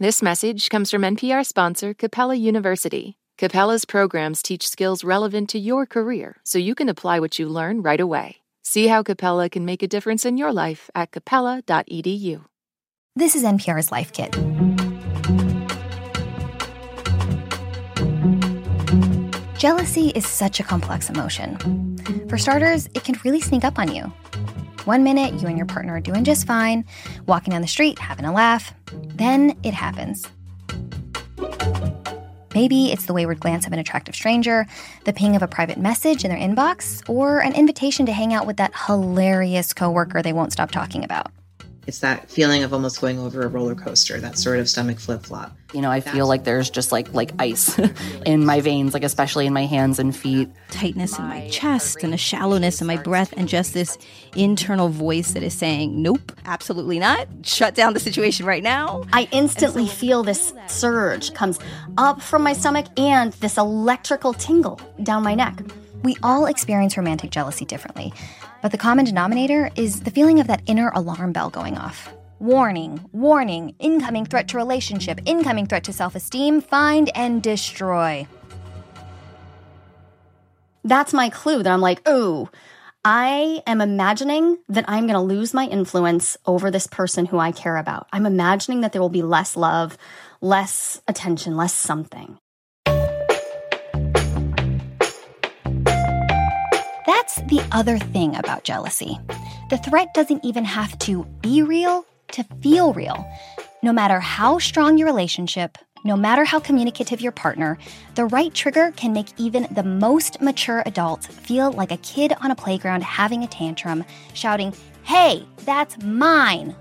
This message comes from NPR sponsor Capella University. Capella's programs teach skills relevant to your career so you can apply what you learn right away. See how Capella can make a difference in your life at capella.edu. This is NPR's Life Kit. Jealousy is such a complex emotion. For starters, it can really sneak up on you. One minute, you and your partner are doing just fine, walking down the street, having a laugh. Then it happens. Maybe it's the wayward glance of an attractive stranger, the ping of a private message in their inbox, or an invitation to hang out with that hilarious coworker they won't stop talking about. It's that feeling of almost going over a roller coaster, that sort of stomach flip flop. You know, I feel like there's just like like ice in my veins, like especially in my hands and feet. Tightness in my chest and a shallowness in my breath, and just this internal voice that is saying, Nope, absolutely not. Shut down the situation right now. I instantly feel this surge comes up from my stomach and this electrical tingle down my neck. We all experience romantic jealousy differently, but the common denominator is the feeling of that inner alarm bell going off. Warning, warning, incoming threat to relationship, incoming threat to self esteem, find and destroy. That's my clue that I'm like, ooh, I am imagining that I'm going to lose my influence over this person who I care about. I'm imagining that there will be less love, less attention, less something. That's the other thing about jealousy. The threat doesn't even have to be real to feel real. No matter how strong your relationship, no matter how communicative your partner, the right trigger can make even the most mature adult feel like a kid on a playground having a tantrum, shouting, Hey, that's mine!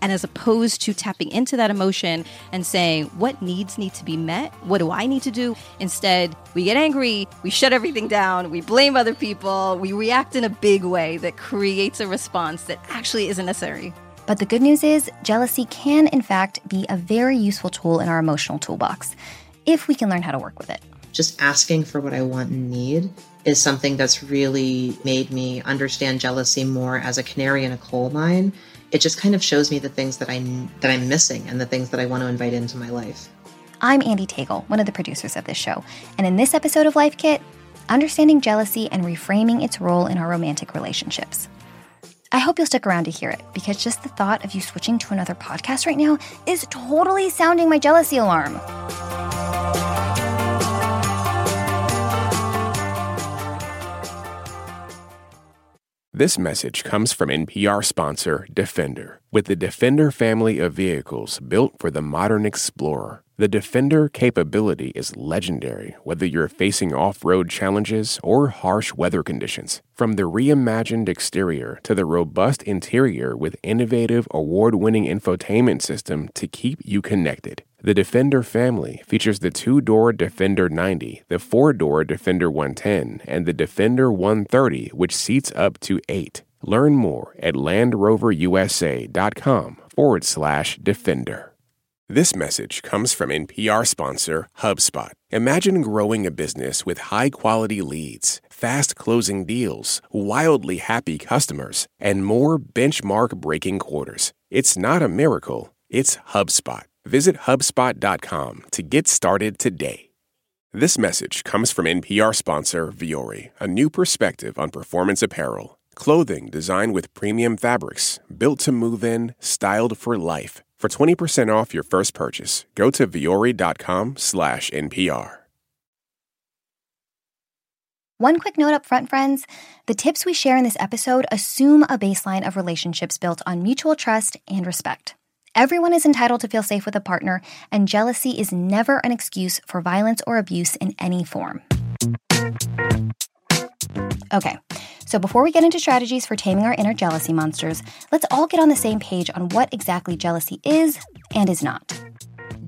And as opposed to tapping into that emotion and saying, what needs need to be met? What do I need to do? Instead, we get angry, we shut everything down, we blame other people, we react in a big way that creates a response that actually isn't necessary. But the good news is, jealousy can, in fact, be a very useful tool in our emotional toolbox if we can learn how to work with it. Just asking for what I want and need is something that's really made me understand jealousy more as a canary in a coal mine it just kind of shows me the things that I that I'm missing and the things that I want to invite into my life. I'm Andy Tagle, one of the producers of this show, and in this episode of Life Kit, understanding jealousy and reframing its role in our romantic relationships. I hope you'll stick around to hear it because just the thought of you switching to another podcast right now is totally sounding my jealousy alarm. This message comes from NPR sponsor Defender. With the Defender family of vehicles built for the modern explorer, the Defender capability is legendary whether you're facing off road challenges or harsh weather conditions. From the reimagined exterior to the robust interior with innovative award winning infotainment system to keep you connected. The Defender family features the two door Defender 90, the four door Defender 110, and the Defender 130, which seats up to eight. Learn more at LandRoverUSA.com forward slash Defender. This message comes from NPR sponsor HubSpot. Imagine growing a business with high quality leads, fast closing deals, wildly happy customers, and more benchmark breaking quarters. It's not a miracle, it's HubSpot. Visit HubSpot.com to get started today. This message comes from NPR sponsor Vuori, a new perspective on performance apparel. Clothing designed with premium fabrics, built to move in, styled for life. For 20% off your first purchase, go to vuori.com slash NPR. One quick note up front, friends. The tips we share in this episode assume a baseline of relationships built on mutual trust and respect. Everyone is entitled to feel safe with a partner, and jealousy is never an excuse for violence or abuse in any form. Okay, so before we get into strategies for taming our inner jealousy monsters, let's all get on the same page on what exactly jealousy is and is not.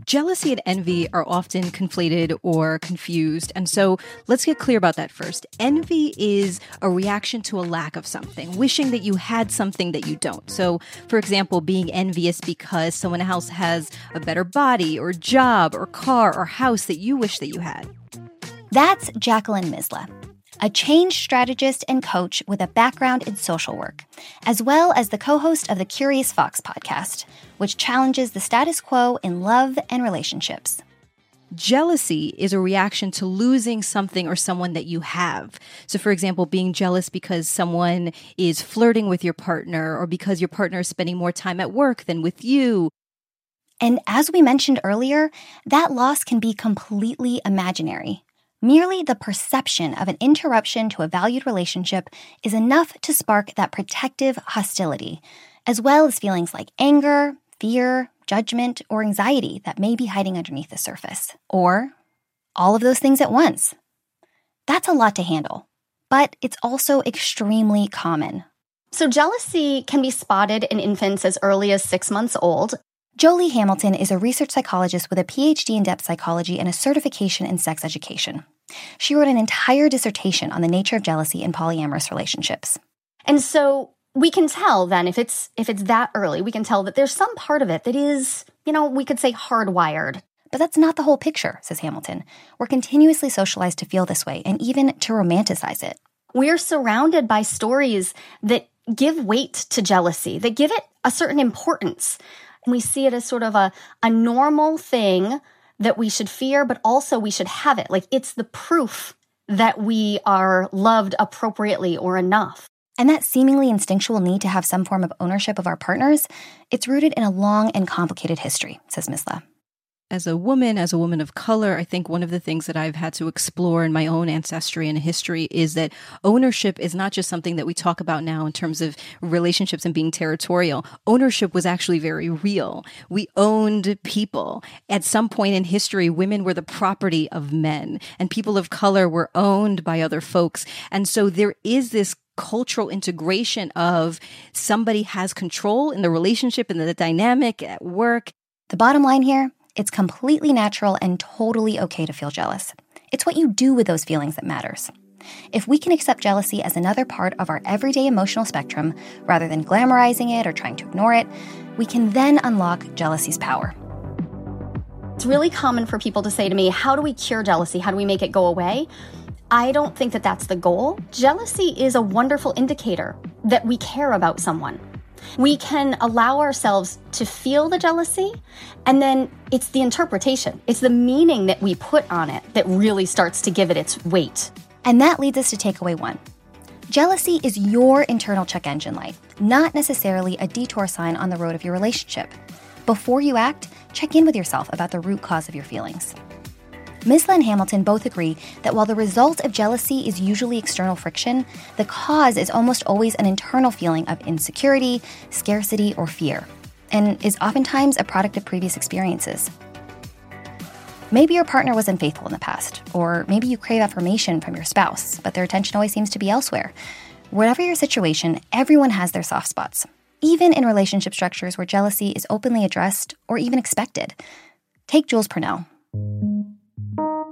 Jealousy and envy are often conflated or confused. And so let's get clear about that first. Envy is a reaction to a lack of something, wishing that you had something that you don't. So, for example, being envious because someone else has a better body or job or car or house that you wish that you had. That's Jacqueline Misla. A change strategist and coach with a background in social work, as well as the co host of the Curious Fox podcast, which challenges the status quo in love and relationships. Jealousy is a reaction to losing something or someone that you have. So, for example, being jealous because someone is flirting with your partner or because your partner is spending more time at work than with you. And as we mentioned earlier, that loss can be completely imaginary. Merely the perception of an interruption to a valued relationship is enough to spark that protective hostility, as well as feelings like anger, fear, judgment, or anxiety that may be hiding underneath the surface, or all of those things at once. That's a lot to handle, but it's also extremely common. So, jealousy can be spotted in infants as early as six months old. Jolie Hamilton is a research psychologist with a PhD in depth psychology and a certification in sex education. She wrote an entire dissertation on the nature of jealousy in polyamorous relationships. And so, we can tell then if it's if it's that early we can tell that there's some part of it that is you know we could say hardwired but that's not the whole picture says hamilton we're continuously socialized to feel this way and even to romanticize it we're surrounded by stories that give weight to jealousy that give it a certain importance and we see it as sort of a, a normal thing that we should fear but also we should have it like it's the proof that we are loved appropriately or enough and that seemingly instinctual need to have some form of ownership of our partners, it's rooted in a long and complicated history, says Misla. As a woman, as a woman of color, I think one of the things that I've had to explore in my own ancestry and history is that ownership is not just something that we talk about now in terms of relationships and being territorial. Ownership was actually very real. We owned people. At some point in history, women were the property of men and people of color were owned by other folks. And so there is this cultural integration of somebody has control in the relationship and the dynamic at work. The bottom line here it's completely natural and totally okay to feel jealous. It's what you do with those feelings that matters. If we can accept jealousy as another part of our everyday emotional spectrum, rather than glamorizing it or trying to ignore it, we can then unlock jealousy's power. It's really common for people to say to me, How do we cure jealousy? How do we make it go away? I don't think that that's the goal. Jealousy is a wonderful indicator that we care about someone. We can allow ourselves to feel the jealousy, and then it's the interpretation, it's the meaning that we put on it that really starts to give it its weight. And that leads us to takeaway one. Jealousy is your internal check engine light, not necessarily a detour sign on the road of your relationship. Before you act, check in with yourself about the root cause of your feelings. Misla and Hamilton both agree that while the result of jealousy is usually external friction, the cause is almost always an internal feeling of insecurity, scarcity, or fear, and is oftentimes a product of previous experiences. Maybe your partner was unfaithful in the past, or maybe you crave affirmation from your spouse, but their attention always seems to be elsewhere. Whatever your situation, everyone has their soft spots, even in relationship structures where jealousy is openly addressed or even expected. Take Jules Purnell,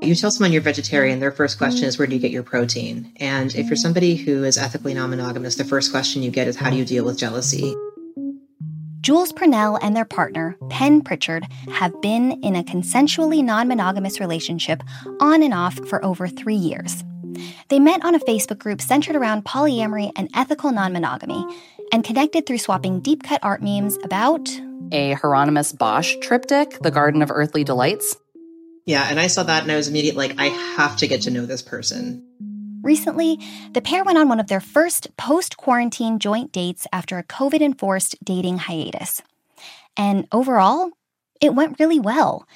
you tell someone you're vegetarian, their first mm-hmm. question is, Where do you get your protein? And if you're mm-hmm. somebody who is ethically non monogamous, the first question you get is, How do you deal with jealousy? Jules Purnell and their partner, Penn Pritchard, have been in a consensually non monogamous relationship on and off for over three years. They met on a Facebook group centered around polyamory and ethical non monogamy and connected through swapping deep cut art memes about a Hieronymus Bosch triptych, The Garden of Earthly Delights. Yeah, and I saw that and I was immediately like, I have to get to know this person. Recently, the pair went on one of their first post quarantine joint dates after a COVID enforced dating hiatus. And overall, it went really well.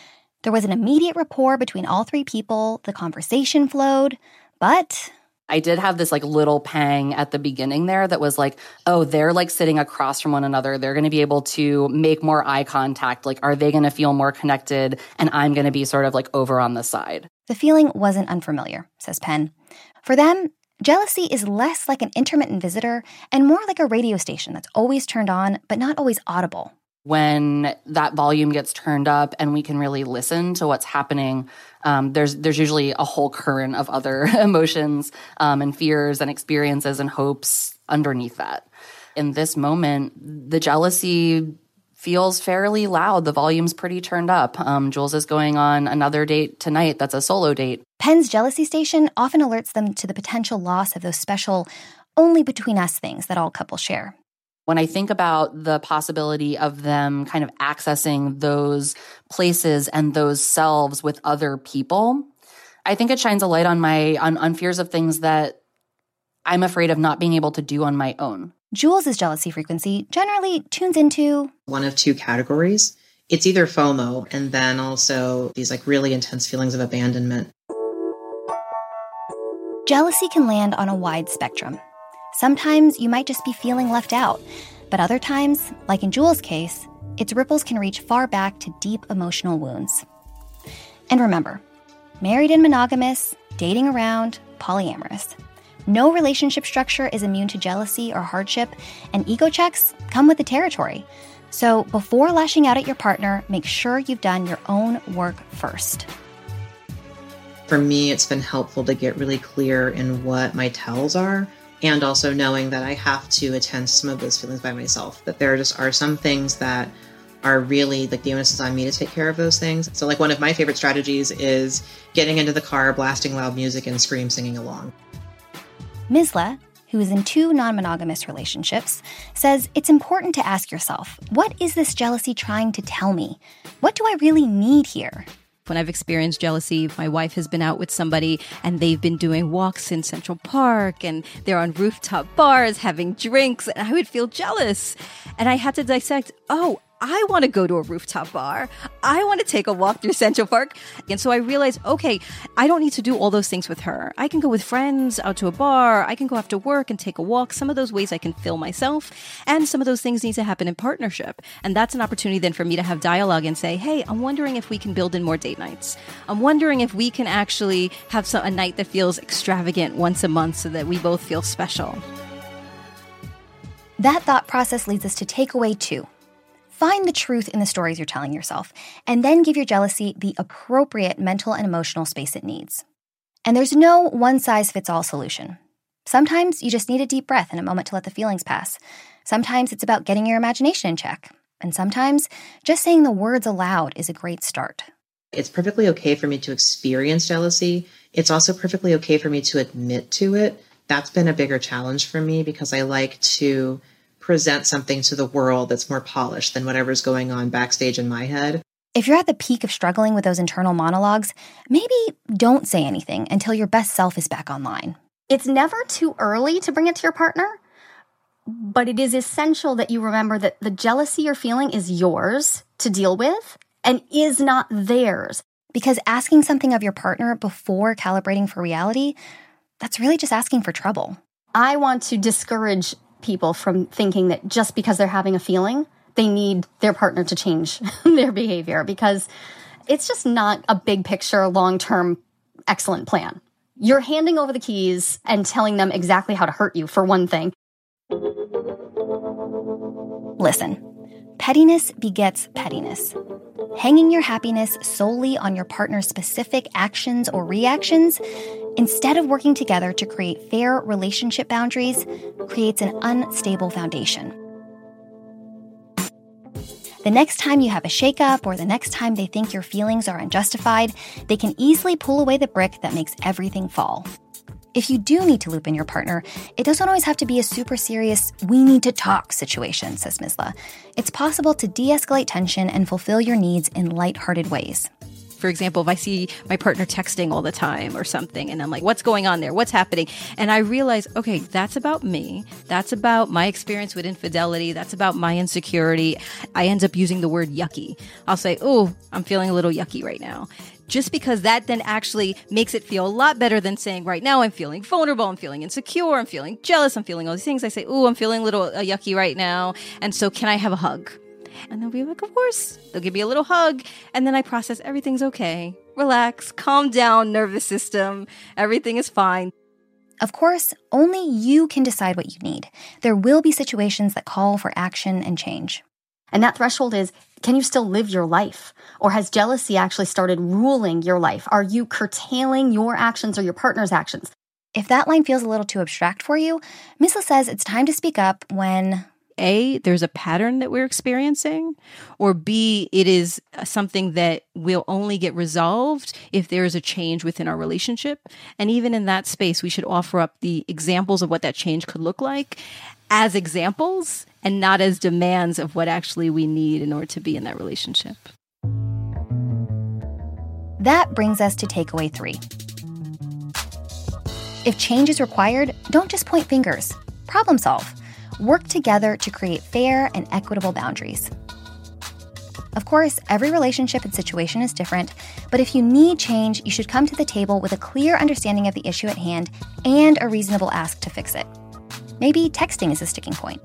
There was an immediate rapport between all three people, the conversation flowed, but I did have this like little pang at the beginning there that was like, oh, they're like sitting across from one another. They're going to be able to make more eye contact. Like, are they going to feel more connected? And I'm going to be sort of like over on the side. The feeling wasn't unfamiliar, says Penn. For them, jealousy is less like an intermittent visitor and more like a radio station that's always turned on, but not always audible when that volume gets turned up and we can really listen to what's happening um, there's there's usually a whole current of other emotions um, and fears and experiences and hopes underneath that in this moment the jealousy feels fairly loud. The volume's pretty turned up. Um, Jules is going on another date tonight that's a solo date. Penn's jealousy station often alerts them to the potential loss of those special, only between us things that all couples share. When I think about the possibility of them kind of accessing those places and those selves with other people, I think it shines a light on my on, on fears of things that I'm afraid of not being able to do on my own. Jules' jealousy frequency generally tunes into one of two categories. It's either FOMO and then also these like really intense feelings of abandonment. Jealousy can land on a wide spectrum. Sometimes you might just be feeling left out, but other times, like in Jules' case, its ripples can reach far back to deep emotional wounds. And remember, married and monogamous, dating around, polyamorous. No relationship structure is immune to jealousy or hardship, and ego checks come with the territory. So before lashing out at your partner, make sure you've done your own work first. For me, it's been helpful to get really clear in what my tells are, and also knowing that I have to attend to some of those feelings by myself. That there just are some things that are really like the onus is on me to take care of those things. So, like, one of my favorite strategies is getting into the car, blasting loud music, and scream singing along. Misla, who is in two non monogamous relationships, says it's important to ask yourself what is this jealousy trying to tell me? What do I really need here? When I've experienced jealousy, my wife has been out with somebody and they've been doing walks in Central Park and they're on rooftop bars having drinks, and I would feel jealous. And I had to dissect, oh, I want to go to a rooftop bar. I want to take a walk through Central Park. And so I realized, okay, I don't need to do all those things with her. I can go with friends out to a bar. I can go after work and take a walk. Some of those ways I can fill myself. And some of those things need to happen in partnership. And that's an opportunity then for me to have dialogue and say, hey, I'm wondering if we can build in more date nights. I'm wondering if we can actually have some, a night that feels extravagant once a month so that we both feel special. That thought process leads us to takeaway two Find the truth in the stories you're telling yourself, and then give your jealousy the appropriate mental and emotional space it needs. And there's no one size fits all solution. Sometimes you just need a deep breath and a moment to let the feelings pass. Sometimes it's about getting your imagination in check. And sometimes just saying the words aloud is a great start. It's perfectly okay for me to experience jealousy. It's also perfectly okay for me to admit to it. That's been a bigger challenge for me because I like to present something to the world that's more polished than whatever's going on backstage in my head. If you're at the peak of struggling with those internal monologues, maybe don't say anything until your best self is back online. It's never too early to bring it to your partner, but it is essential that you remember that the jealousy you're feeling is yours to deal with and is not theirs. Because asking something of your partner before calibrating for reality, that's really just asking for trouble. I want to discourage people from thinking that just because they're having a feeling, they need their partner to change their behavior because it's just not a big picture, long term, excellent plan. You're handing over the keys and telling them exactly how to hurt you, for one thing. Listen, pettiness begets pettiness. Hanging your happiness solely on your partner's specific actions or reactions instead of working together to create fair relationship boundaries, creates an unstable foundation. The next time you have a shakeup or the next time they think your feelings are unjustified, they can easily pull away the brick that makes everything fall. If you do need to loop in your partner, it doesn't always have to be a super serious, we need to talk situation, says Misla. It's possible to de escalate tension and fulfill your needs in light-hearted ways. For example, if I see my partner texting all the time or something, and I'm like, what's going on there? What's happening? And I realize, okay, that's about me. That's about my experience with infidelity. That's about my insecurity. I end up using the word yucky. I'll say, oh, I'm feeling a little yucky right now just because that then actually makes it feel a lot better than saying right now I'm feeling vulnerable, I'm feeling insecure, I'm feeling jealous, I'm feeling all these things. I say, "Ooh, I'm feeling a little uh, yucky right now," and so can I have a hug? And they'll be like, "Of course." They'll give me a little hug, and then I process everything's okay. Relax, calm down, nervous system. Everything is fine. Of course, only you can decide what you need. There will be situations that call for action and change. And that threshold is can you still live your life? Or has jealousy actually started ruling your life? Are you curtailing your actions or your partner's actions? If that line feels a little too abstract for you, Misla says it's time to speak up when A, there's a pattern that we're experiencing, or B, it is something that will only get resolved if there is a change within our relationship. And even in that space, we should offer up the examples of what that change could look like as examples and not as demands of what actually we need in order to be in that relationship. That brings us to takeaway three. If change is required, don't just point fingers, problem solve. Work together to create fair and equitable boundaries. Of course, every relationship and situation is different, but if you need change, you should come to the table with a clear understanding of the issue at hand and a reasonable ask to fix it. Maybe texting is a sticking point.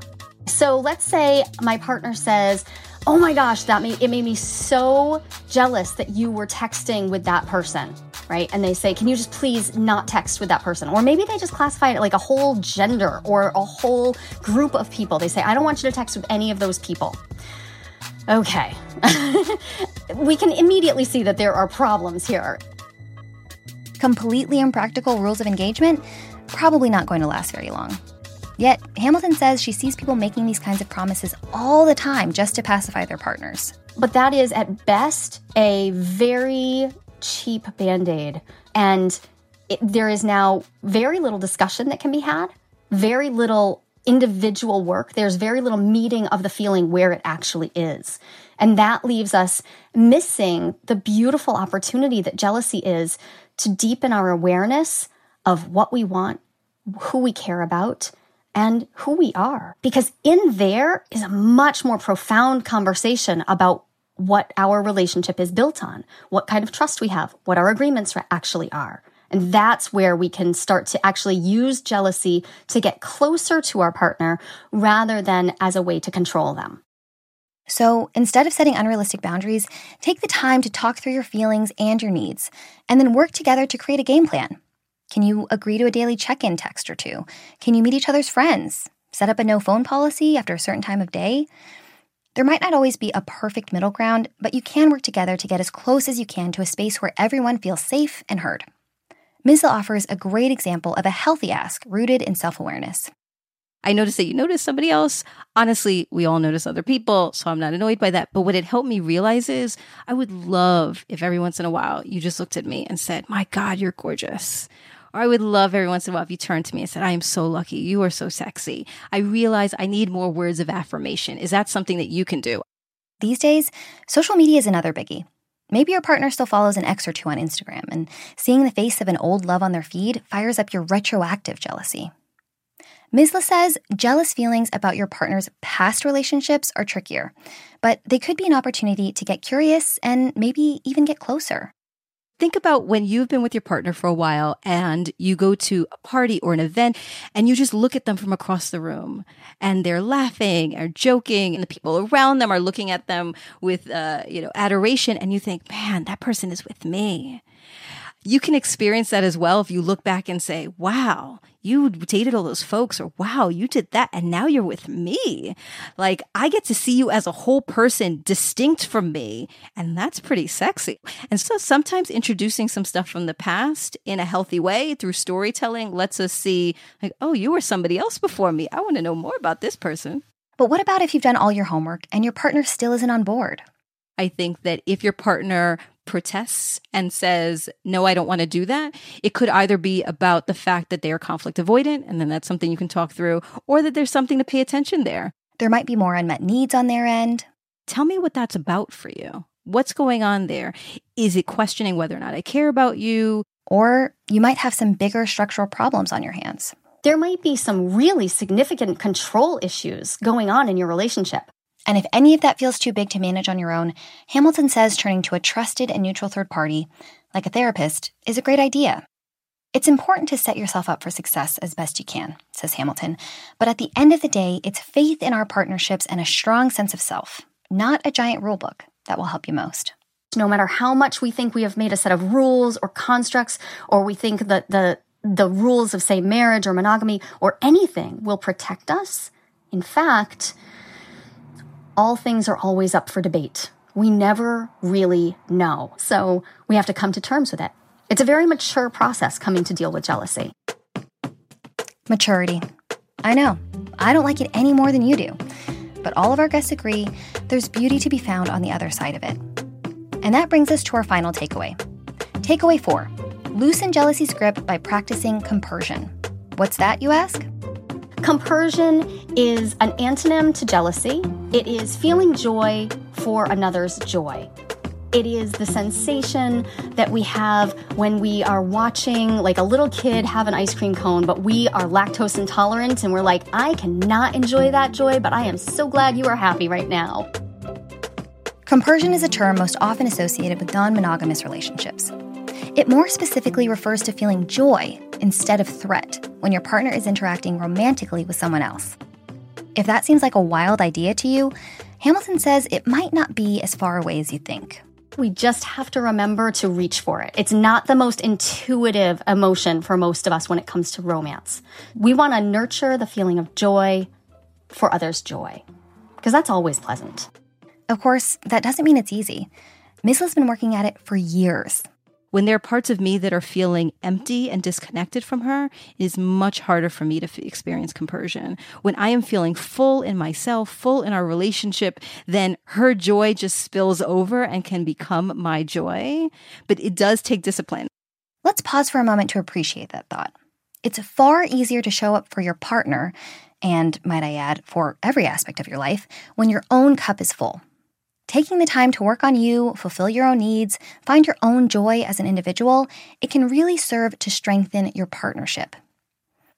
So let's say my partner says, "Oh my gosh, that made it made me so jealous that you were texting with that person." Right? And they say, "Can you just please not text with that person?" Or maybe they just classify it like a whole gender or a whole group of people. They say, "I don't want you to text with any of those people." Okay. we can immediately see that there are problems here. Completely impractical rules of engagement? Probably not going to last very long. Yet, Hamilton says she sees people making these kinds of promises all the time just to pacify their partners. But that is, at best, a very cheap band aid. And it, there is now very little discussion that can be had, very little individual work. There's very little meeting of the feeling where it actually is. And that leaves us missing the beautiful opportunity that jealousy is to deepen our awareness of what we want, who we care about, and who we are. Because in there is a much more profound conversation about what our relationship is built on, what kind of trust we have, what our agreements actually are. And that's where we can start to actually use jealousy to get closer to our partner rather than as a way to control them. So instead of setting unrealistic boundaries, take the time to talk through your feelings and your needs, and then work together to create a game plan. Can you agree to a daily check in text or two? Can you meet each other's friends? Set up a no phone policy after a certain time of day? There might not always be a perfect middle ground, but you can work together to get as close as you can to a space where everyone feels safe and heard. Misla offers a great example of a healthy ask rooted in self awareness. I noticed that you noticed somebody else. Honestly, we all notice other people, so I'm not annoyed by that. But what it helped me realize is I would love if every once in a while you just looked at me and said, My God, you're gorgeous. Or I would love every once in a while if you turned to me and said, I am so lucky. You are so sexy. I realize I need more words of affirmation. Is that something that you can do? These days, social media is another biggie. Maybe your partner still follows an ex or two on Instagram, and seeing the face of an old love on their feed fires up your retroactive jealousy. Misla says jealous feelings about your partner's past relationships are trickier, but they could be an opportunity to get curious and maybe even get closer. Think about when you've been with your partner for a while and you go to a party or an event and you just look at them from across the room and they're laughing or joking and the people around them are looking at them with, uh, you know, adoration and you think, man, that person is with me. You can experience that as well if you look back and say, wow, you dated all those folks, or wow, you did that, and now you're with me. Like, I get to see you as a whole person distinct from me, and that's pretty sexy. And so sometimes introducing some stuff from the past in a healthy way through storytelling lets us see, like, oh, you were somebody else before me. I want to know more about this person. But what about if you've done all your homework and your partner still isn't on board? I think that if your partner protests and says, no, I don't want to do that, it could either be about the fact that they are conflict avoidant, and then that's something you can talk through, or that there's something to pay attention there. There might be more unmet needs on their end. Tell me what that's about for you. What's going on there? Is it questioning whether or not I care about you? Or you might have some bigger structural problems on your hands. There might be some really significant control issues going on in your relationship. And if any of that feels too big to manage on your own, Hamilton says turning to a trusted and neutral third party, like a therapist, is a great idea. It's important to set yourself up for success as best you can, says Hamilton, but at the end of the day, it's faith in our partnerships and a strong sense of self, not a giant rule book, that will help you most. No matter how much we think we have made a set of rules or constructs, or we think that the the rules of say marriage or monogamy or anything will protect us, in fact, all things are always up for debate. We never really know. So we have to come to terms with it. It's a very mature process coming to deal with jealousy. Maturity. I know. I don't like it any more than you do. But all of our guests agree there's beauty to be found on the other side of it. And that brings us to our final takeaway. Takeaway four loosen jealousy's grip by practicing compersion. What's that, you ask? Compersion is an antonym to jealousy. It is feeling joy for another's joy. It is the sensation that we have when we are watching like a little kid have an ice cream cone, but we are lactose intolerant and we're like, I cannot enjoy that joy, but I am so glad you are happy right now. Compersion is a term most often associated with non monogamous relationships. It more specifically refers to feeling joy instead of threat when your partner is interacting romantically with someone else. If that seems like a wild idea to you, Hamilton says it might not be as far away as you think. We just have to remember to reach for it. It's not the most intuitive emotion for most of us when it comes to romance. We want to nurture the feeling of joy for others' joy, because that's always pleasant. Of course, that doesn't mean it's easy. Misla's been working at it for years. When there are parts of me that are feeling empty and disconnected from her, it is much harder for me to f- experience compersion. When I am feeling full in myself, full in our relationship, then her joy just spills over and can become my joy. But it does take discipline. Let's pause for a moment to appreciate that thought. It's far easier to show up for your partner, and might I add, for every aspect of your life, when your own cup is full. Taking the time to work on you, fulfill your own needs, find your own joy as an individual, it can really serve to strengthen your partnership.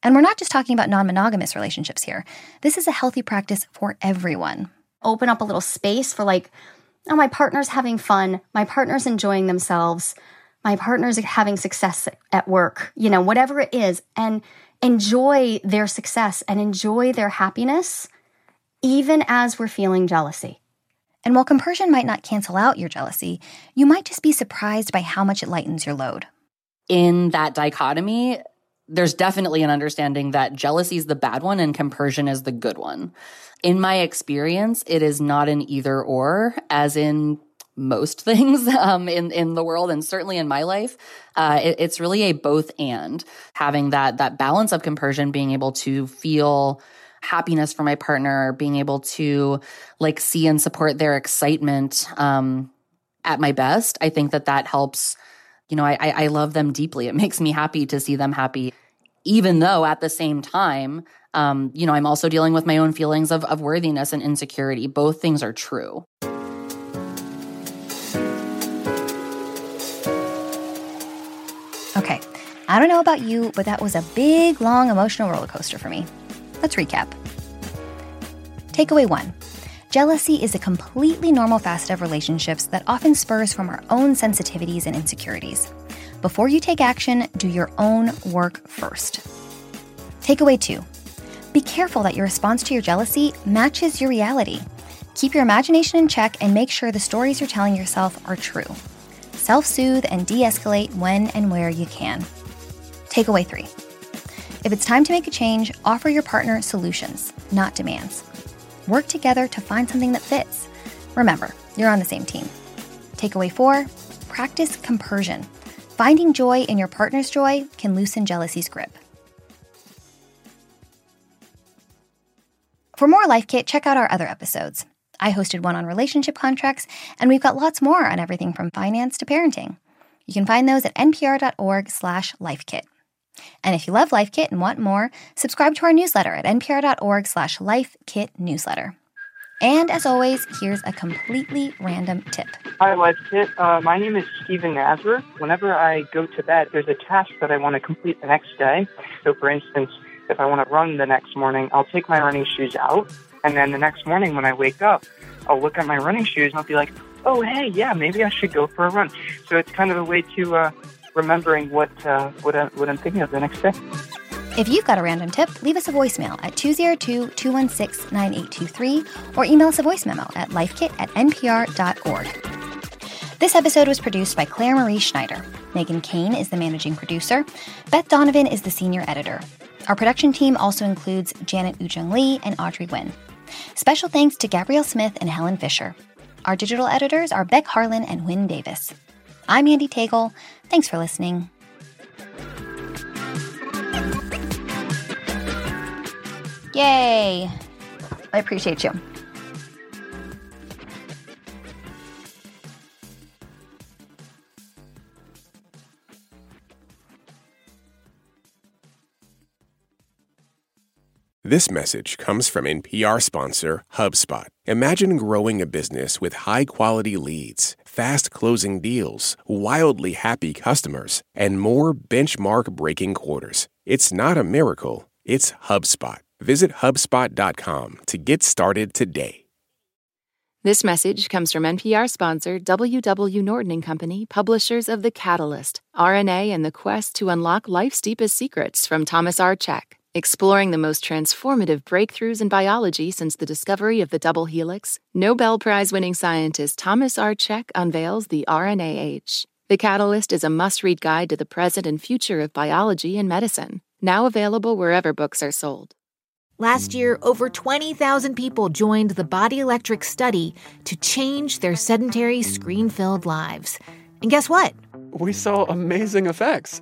And we're not just talking about non monogamous relationships here. This is a healthy practice for everyone. Open up a little space for, like, oh, my partner's having fun, my partner's enjoying themselves, my partner's having success at work, you know, whatever it is, and enjoy their success and enjoy their happiness, even as we're feeling jealousy. And while compersion might not cancel out your jealousy, you might just be surprised by how much it lightens your load. In that dichotomy, there's definitely an understanding that jealousy is the bad one and compersion is the good one. In my experience, it is not an either or, as in most things um, in in the world, and certainly in my life, uh, it, it's really a both and having that that balance of compersion, being able to feel happiness for my partner, being able to like see and support their excitement um, at my best. I think that that helps. You know, I, I love them deeply. It makes me happy to see them happy, even though at the same time, um, you know, I'm also dealing with my own feelings of, of worthiness and insecurity. Both things are true. Okay, I don't know about you, but that was a big, long emotional roller coaster for me. Let's recap. Takeaway one jealousy is a completely normal facet of relationships that often spurs from our own sensitivities and insecurities. Before you take action, do your own work first. Takeaway two be careful that your response to your jealousy matches your reality. Keep your imagination in check and make sure the stories you're telling yourself are true. Self soothe and de escalate when and where you can. Takeaway three if it's time to make a change, offer your partner solutions, not demands. Work together to find something that fits. Remember, you're on the same team. Takeaway four practice compersion. Finding joy in your partner's joy can loosen jealousy's grip. For more Life Kit, check out our other episodes. I hosted one on relationship contracts, and we've got lots more on everything from finance to parenting. You can find those at npr.org/lifekit. And if you love Life Kit and want more, subscribe to our newsletter at npr.org slash lifekitnewsletter. And as always, here's a completely random tip. Hi, Life Kit. Uh, my name is Stephen Nazareth. Whenever I go to bed, there's a task that I want to complete the next day. So, for instance, if I want to run the next morning, I'll take my running shoes out. And then the next morning when I wake up, I'll look at my running shoes and I'll be like, oh, hey, yeah, maybe I should go for a run. So it's kind of a way to uh, remembering what uh, what, I, what I'm thinking of the next day. If you've got a random tip, leave us a voicemail at 202 216 9823 or email us a voice memo at lifekit at npr.org. This episode was produced by Claire Marie Schneider. Meghan Keane is the managing producer. Beth Donovan is the senior editor. Our production team also includes Janet Woojeong Lee and Audrey Nguyen. Special thanks to Gabrielle Smith and Helen Fisher. Our digital editors are Beck Harlan and Wynne Davis. I'm Andy Tagle. Thanks for listening. Yay! I appreciate you. This message comes from NPR sponsor HubSpot. Imagine growing a business with high quality leads, fast closing deals, wildly happy customers, and more benchmark breaking quarters. It's not a miracle, it's HubSpot. Visit HubSpot.com to get started today. This message comes from NPR sponsor WW Norton and Company, publishers of The Catalyst, RNA and the Quest to Unlock Life's Deepest Secrets from Thomas R. Cech. Exploring the most transformative breakthroughs in biology since the discovery of the double helix, Nobel Prize winning scientist Thomas R. Cech unveils the RNA age. The Catalyst is a must read guide to the present and future of biology and medicine, now available wherever books are sold. Last year, over 20,000 people joined the Body Electric study to change their sedentary, screen filled lives. And guess what? We saw amazing effects.